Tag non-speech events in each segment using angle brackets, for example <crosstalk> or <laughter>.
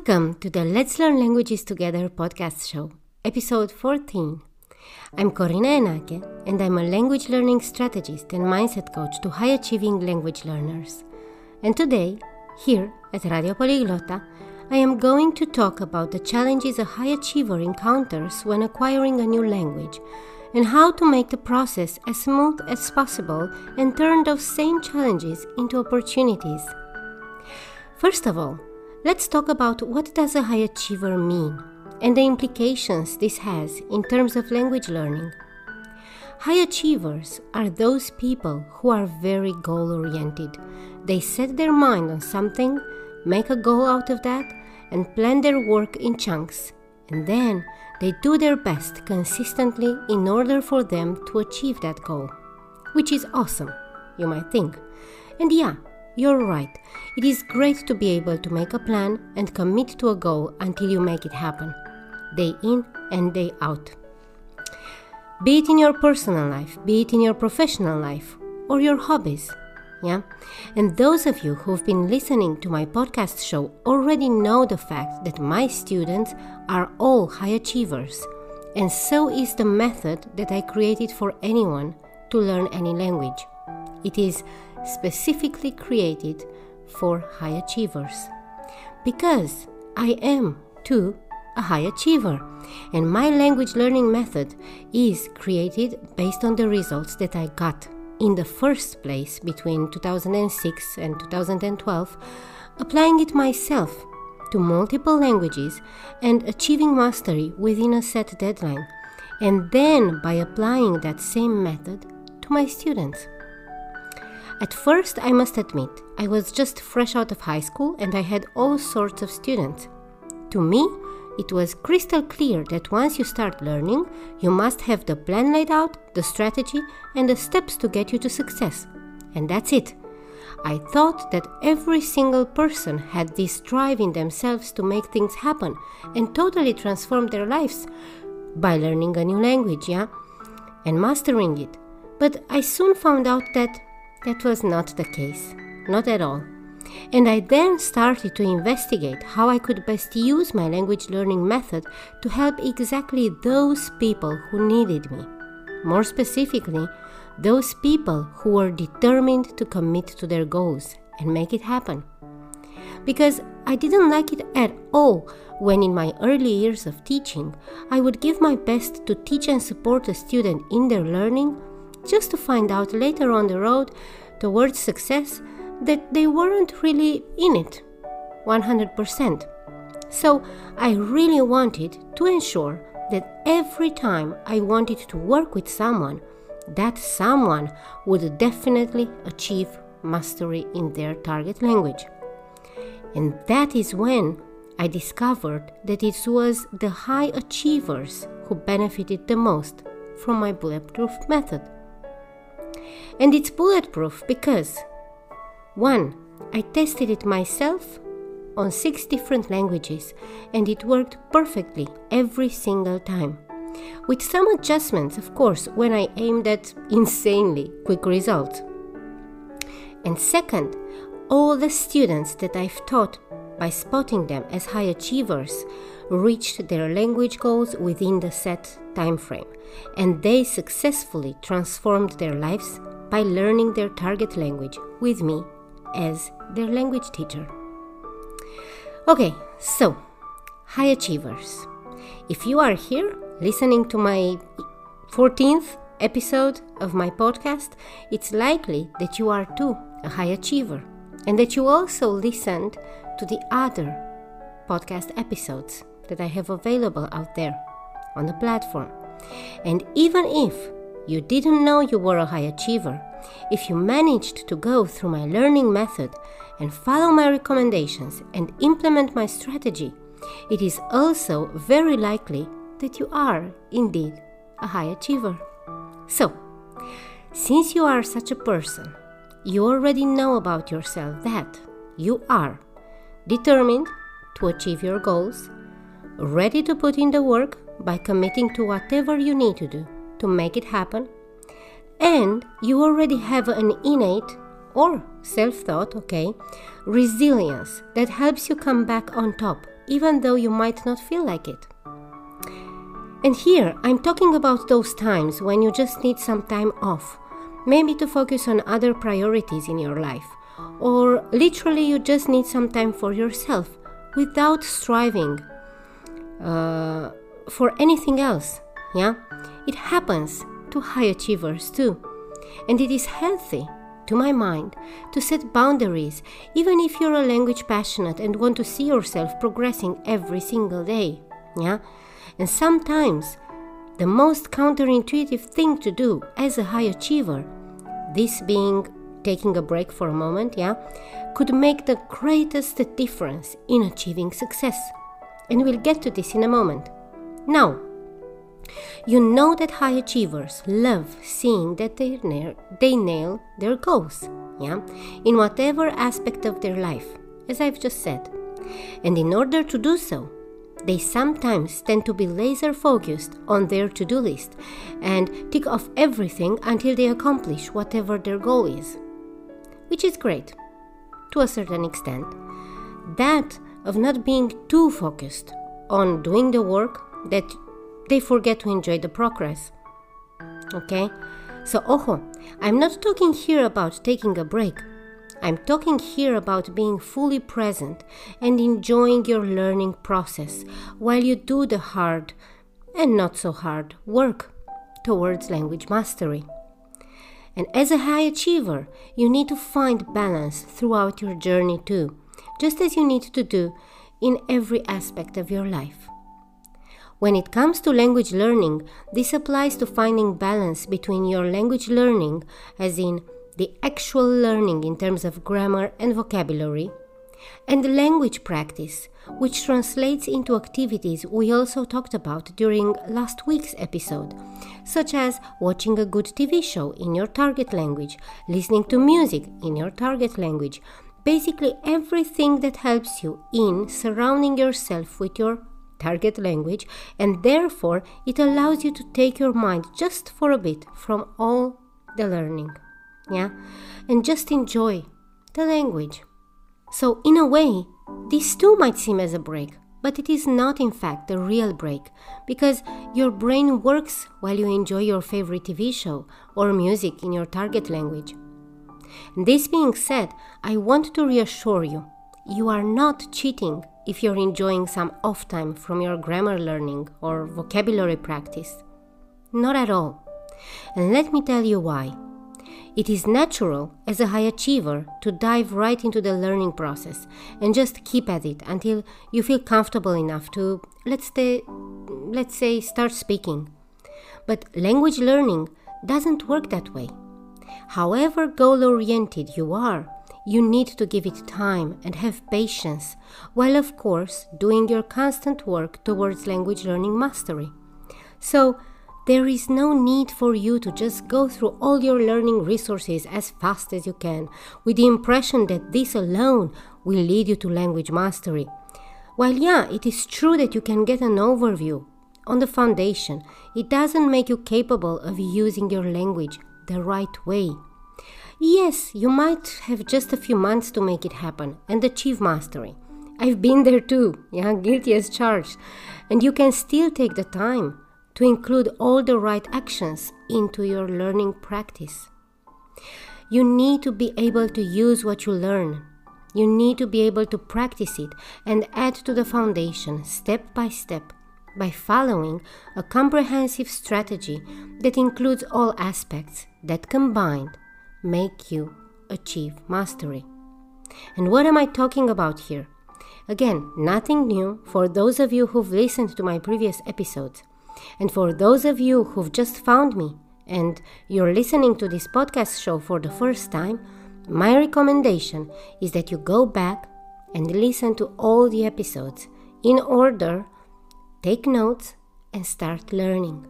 Welcome to the Let's Learn Languages Together podcast show, episode 14. I'm Corina Enake, and I'm a language learning strategist and mindset coach to high achieving language learners. And today, here at Radio Polyglotta, I am going to talk about the challenges a high achiever encounters when acquiring a new language and how to make the process as smooth as possible and turn those same challenges into opportunities. First of all, let's talk about what does a high achiever mean and the implications this has in terms of language learning. High achievers are those people who are very goal oriented. They set their mind on something, make a goal out of that, and plan their work in chunks, and then they do their best consistently in order for them to achieve that goal. Which is awesome, you might think. And yeah, you're right. It is great to be able to make a plan and commit to a goal until you make it happen, day in and day out. Be it in your personal life, be it in your professional life, or your hobbies. Yeah? And those of you who've been listening to my podcast show already know the fact that my students are all high achievers. And so is the method that I created for anyone to learn any language. It is specifically created for high achievers. Because I am, too, a high achiever, and my language learning method is created based on the results that I got in the first place between 2006 and 2012, applying it myself to multiple languages and achieving mastery within a set deadline, and then by applying that same method to my students. At first, I must admit, I was just fresh out of high school and I had all sorts of students. To me, it was crystal clear that once you start learning, you must have the plan laid out, the strategy, and the steps to get you to success. And that's it. I thought that every single person had this drive in themselves to make things happen and totally transform their lives by learning a new language, yeah, and mastering it. But I soon found out that that was not the case, not at all. And I then started to investigate how I could best use my language learning method to help exactly those people who needed me. More specifically, those people who were determined to commit to their goals and make it happen. Because I didn't like it at all when, in my early years of teaching, I would give my best to teach and support a student in their learning just to find out later on the road towards success that they weren't really in it 100%. So I really wanted to ensure that every time I wanted to work with someone, that someone would definitely achieve mastery in their target language. And that is when I discovered that it was the high achievers who benefited the most from my bulletproof method. And it's bulletproof because 1. I tested it myself on six different languages and it worked perfectly every single time. With some adjustments, of course, when I aimed at insanely quick results. And second, all the students that I've taught by spotting them as high achievers reached their language goals within the set time frame and they successfully transformed their lives by learning their target language with me as their language teacher. Okay, so, high achievers. If you are here listening to my 14th episode of my podcast, it's likely that you are too a high achiever and that you also listened to the other podcast episodes that I have available out there on the platform. And even if you didn't know you were a high achiever, if you managed to go through my learning method and follow my recommendations and implement my strategy, it is also very likely that you are indeed a high achiever. So, since you are such a person, you already know about yourself that you are determined to achieve your goals, ready to put in the work by committing to whatever you need to do to make it happen, and you already have an innate or self thought, okay, resilience that helps you come back on top even though you might not feel like it. And here, I'm talking about those times when you just need some time off, maybe to focus on other priorities in your life, or literally you just need some time for yourself without striving uh, for anything else. Yeah, it happens to high achievers too, and it is healthy to my mind, to set boundaries, even if you're a language passionate and want to see yourself progressing every single day. Yeah? And sometimes the most counterintuitive thing to do as a high achiever, this being taking a break for a moment, yeah, could make the greatest difference in achieving success. And we'll get to this in a moment. Now, you know that high achievers love seeing that they nail, they nail their goals, yeah, in whatever aspect of their life, as I've just said. And in order to do so, they sometimes tend to be laser focused on their to do list and tick off everything until they accomplish whatever their goal is. Which is great, to a certain extent. That of not being too focused on doing the work that they forget to enjoy the progress. Okay? So, ojo, I'm not talking here about taking a break. I'm talking here about being fully present and enjoying your learning process while you do the hard and not so hard work towards language mastery. And as a high achiever, you need to find balance throughout your journey too, just as you need to do in every aspect of your life. When it comes to language learning, this applies to finding balance between your language learning, as in the actual learning in terms of grammar and vocabulary, and language practice, which translates into activities we also talked about during last week's episode, such as watching a good TV show in your target language, listening to music in your target language, basically everything that helps you in surrounding yourself with your target language, and therefore it allows you to take your mind just for a bit from all the learning. Yeah? And just enjoy the language. So, in a way, this too might seem as a break, but it is not in fact a real break because your brain works while you enjoy your favorite TV show or music in your target language. This being said, I want to reassure you you are not cheating if you're enjoying some off time from your grammar learning or vocabulary practice. Not at all. And let me tell you why. It is natural as a high achiever to dive right into the learning process and just keep at it until you feel comfortable enough to, let's say, let's say start speaking. But language learning doesn't work that way. However goal oriented you are, you need to give it time and have patience, while of course doing your constant work towards language learning mastery. So, there is no need for you to just go through all your learning resources as fast as you can, with the impression that this alone will lead you to language mastery. While, yeah, it is true that you can get an overview on the foundation, it doesn't make you capable of using your language the right way. Yes, you might have just a few months to make it happen and achieve mastery. I've been there too, yeah, <laughs> guilty as charged. And you can still take the time to include all the right actions into your learning practice. You need to be able to use what you learn. You need to be able to practice it and add to the foundation step by step by following a comprehensive strategy that includes all aspects that combined make you achieve mastery. And what am I talking about here? Again, nothing new for those of you who've listened to my previous episodes. And for those of you who've just found me and you're listening to this podcast show for the first time, my recommendation is that you go back and listen to all the episodes in order, take notes, and start learning.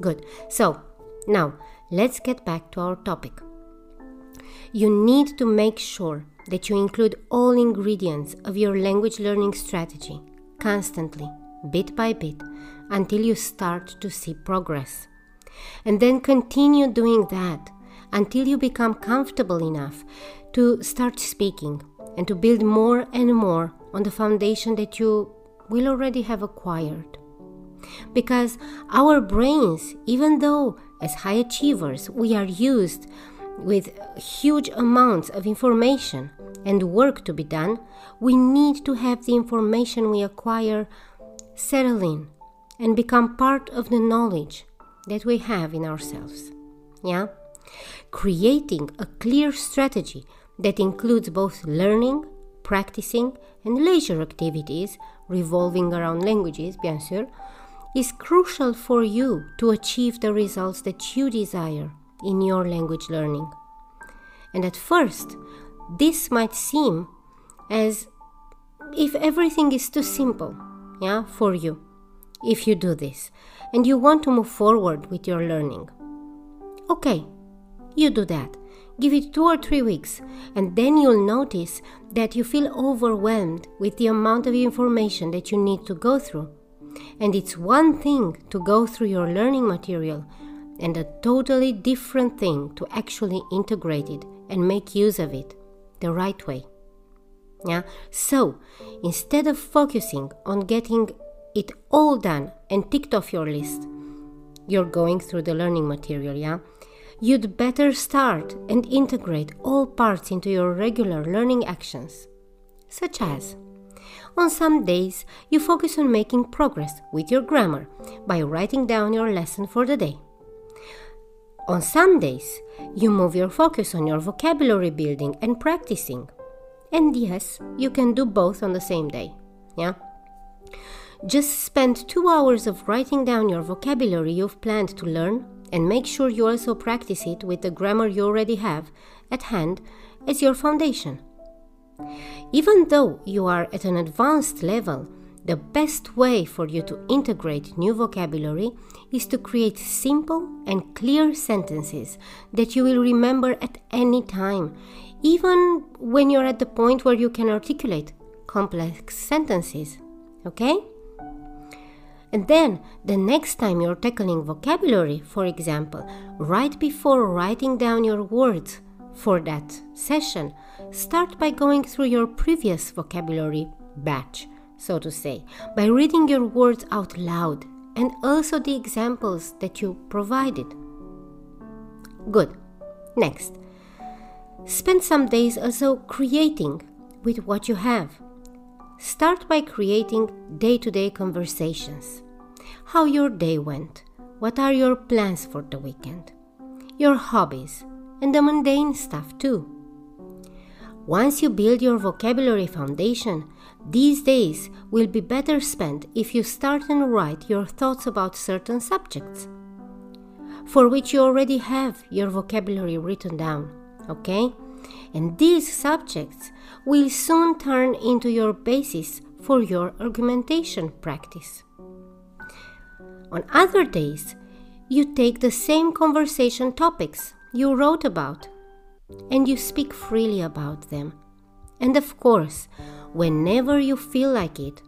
Good. So, now let's get back to our topic. You need to make sure that you include all ingredients of your language learning strategy constantly, bit by bit, until you start to see progress. And then continue doing that until you become comfortable enough to start speaking and to build more and more on the foundation that you will already have acquired. Because our brains, even though as high achievers we are used with huge amounts of information and work to be done, we need to have the information we acquire settle in and become part of the knowledge that we have in ourselves. Yeah? Creating a clear strategy that includes both learning, practicing, and leisure activities revolving around languages, bien sûr, is crucial for you to achieve the results that you desire in your language learning. And at first, this might seem as if everything is too simple, yeah, for you, if you do this, and you want to move forward with your learning. Okay, you do that. Give it two or three weeks, and then you'll notice that you feel overwhelmed with the amount of information that you need to go through. And it's one thing to go through your learning material, and a totally different thing to actually integrate it and make use of it the right way. Yeah? So, instead of focusing on getting it all done and ticked off your list, you're going through the learning material, yeah? You'd better start and integrate all parts into your regular learning actions, such as on some days, you focus on making progress with your grammar by writing down your lesson for the day. On some days, you move your focus on your vocabulary building and practicing. And yes, you can do both on the same day. Yeah? Just spend two hours of writing down your vocabulary you've planned to learn and make sure you also practice it with the grammar you already have at hand as your foundation. Even though you are at an advanced level, the best way for you to integrate new vocabulary is to create simple and clear sentences that you will remember at any time, even when you're at the point where you can articulate complex sentences. Okay? And then, the next time you're tackling vocabulary, for example, right before writing down your words for that session, start by going through your previous vocabulary batch so to say, by reading your words out loud and also the examples that you provided. Good. Next, spend some days also creating with what you have. Start by creating day to day conversations. How your day went, what are your plans for the weekend, your hobbies, and the mundane stuff too. Once you build your vocabulary foundation, these days will be better spent if you start and write your thoughts about certain subjects for which you already have your vocabulary written down, okay? And these subjects will soon turn into your basis for your argumentation practice. On other days, you take the same conversation topics you wrote about and you speak freely about them. And of course, whenever you feel like it,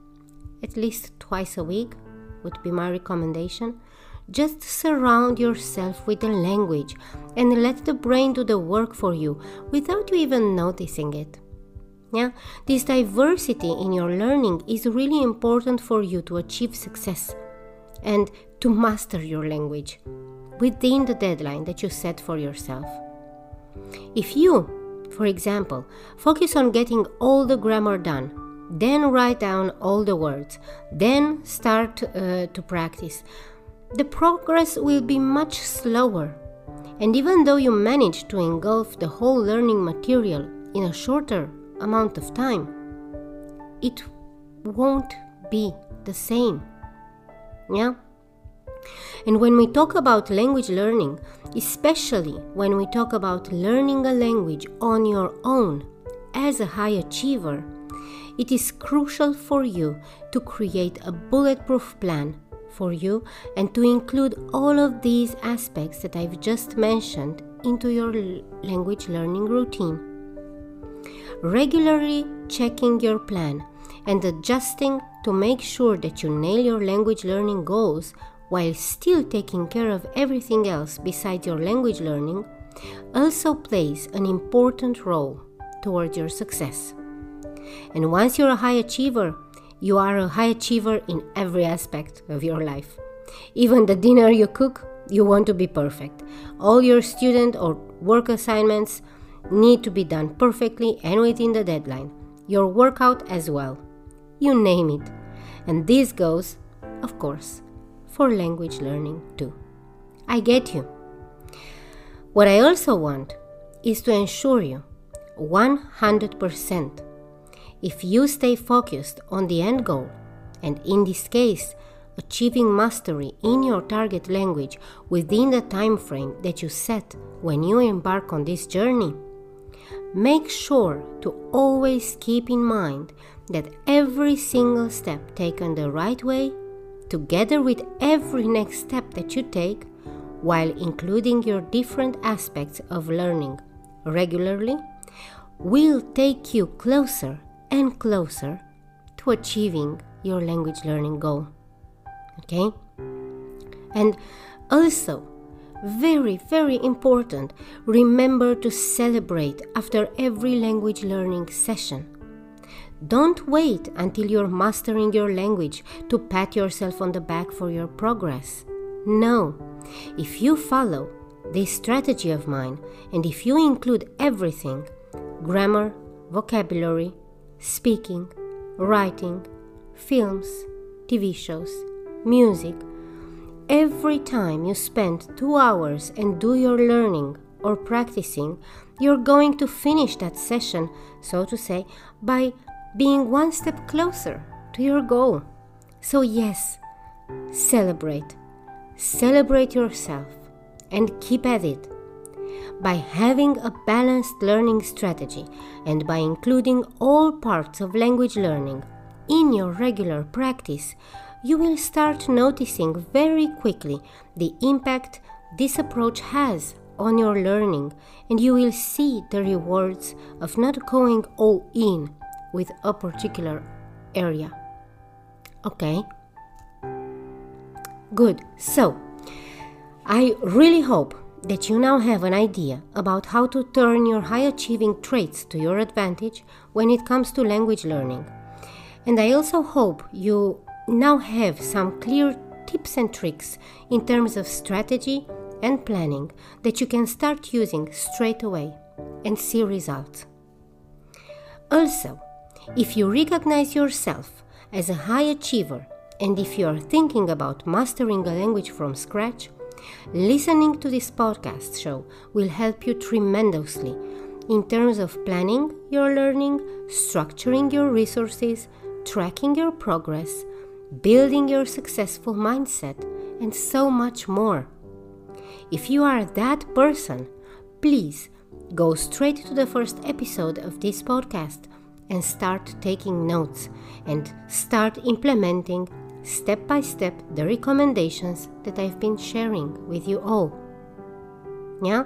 at least twice a week would be my recommendation. Just surround yourself with the language and let the brain do the work for you without you even noticing it. Yeah, this diversity in your learning is really important for you to achieve success and to master your language within the deadline that you set for yourself. If you for example, focus on getting all the grammar done, then write down all the words, then start uh, to practice. The progress will be much slower. And even though you manage to engulf the whole learning material in a shorter amount of time, it won't be the same. Yeah? And when we talk about language learning, especially when we talk about learning a language on your own as a high achiever, it is crucial for you to create a bulletproof plan for you and to include all of these aspects that I've just mentioned into your language learning routine. Regularly checking your plan and adjusting to make sure that you nail your language learning goals while still taking care of everything else besides your language learning, also plays an important role towards your success. And once you're a high achiever, you are a high achiever in every aspect of your life. Even the dinner you cook, you want to be perfect. All your student or work assignments need to be done perfectly and within the deadline. Your workout as well. You name it. And this goes, of course, for language learning too. I get you. What I also want is to ensure you 100% if you stay focused on the end goal, and in this case, achieving mastery in your target language within the time frame that you set when you embark on this journey, make sure to always keep in mind that every single step taken the right way, together with every next step that you take, while including your different aspects of learning regularly, will take you closer and closer to achieving your language learning goal. Okay? And also, very, very important, remember to celebrate after every language learning session. Don't wait until you're mastering your language to pat yourself on the back for your progress. No, if you follow this strategy of mine and if you include everything grammar, vocabulary, speaking, writing, films, TV shows, music every time you spend two hours and do your learning or practicing, you're going to finish that session, so to say, by being one step closer to your goal. So, yes, celebrate. Celebrate yourself and keep at it. By having a balanced learning strategy and by including all parts of language learning in your regular practice, you will start noticing very quickly the impact this approach has on your learning, and you will see the rewards of not going all in with a particular area. Okay? Good. So, I really hope that you now have an idea about how to turn your high achieving traits to your advantage when it comes to language learning. And I also hope you now have some clear tips and tricks in terms of strategy and planning that you can start using straight away and see results. Also, if you recognize yourself as a high achiever and if you are thinking about mastering a language from scratch, listening to this podcast show will help you tremendously in terms of planning your learning, structuring your resources, tracking your progress, building your successful mindset, and so much more. If you are that person, please go straight to the first episode of this podcast and start taking notes and start implementing step by step the recommendations that I've been sharing with you all. Yeah?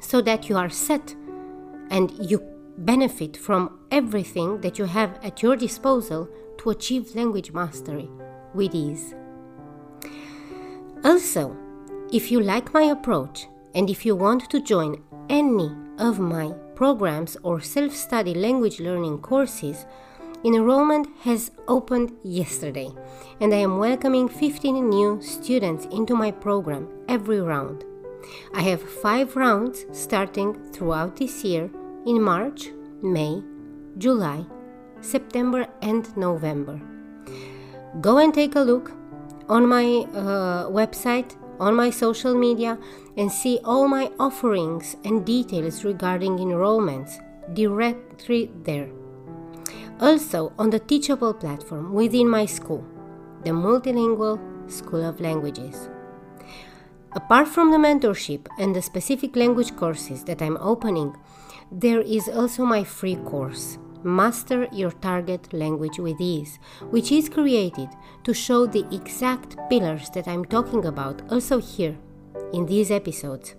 So that you are set and you benefit from everything that you have at your disposal to achieve language mastery with ease. Also, if you like my approach and if you want to join any of my programs or self study language learning courses, enrollment has opened yesterday and I am welcoming 15 new students into my program every round. I have five rounds starting throughout this year in March, May, July, September, and November. Go and take a look on my uh, website, on my social media, and see all my offerings and details regarding enrollments directly there. Also, on the Teachable platform within my school, the Multilingual School of Languages. Apart from the mentorship and the specific language courses that I'm opening, there is also my free course, Master Your Target Language with Ease, which is created to show the exact pillars that I'm talking about also here in these episodes.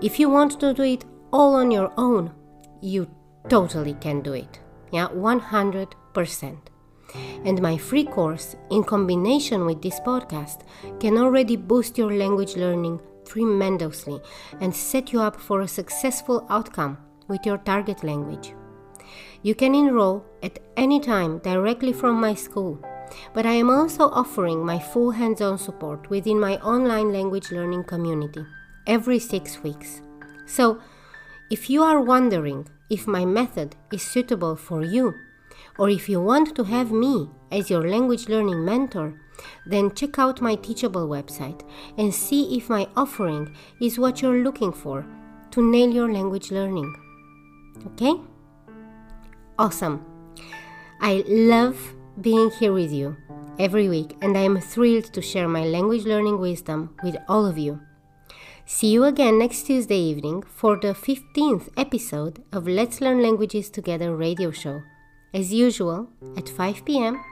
If you want to do it all on your own, you totally can do it. Yeah, 100%. And my free course, in combination with this podcast, can already boost your language learning tremendously and set you up for a successful outcome with your target language. You can enroll at any time directly from my school, but I am also offering my full hands on support within my online language learning community every six weeks. So, if you are wondering if my method is suitable for you, or if you want to have me as your language learning mentor, then check out my Teachable website and see if my offering is what you're looking for to nail your language learning. Okay? Awesome. I love being here with you every week and I am thrilled to share my language learning wisdom with all of you. See you again next Tuesday evening for the 15th episode of Let's Learn Languages Together radio show, as usual at 5 pm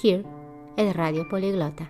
here at Radio Poliglota.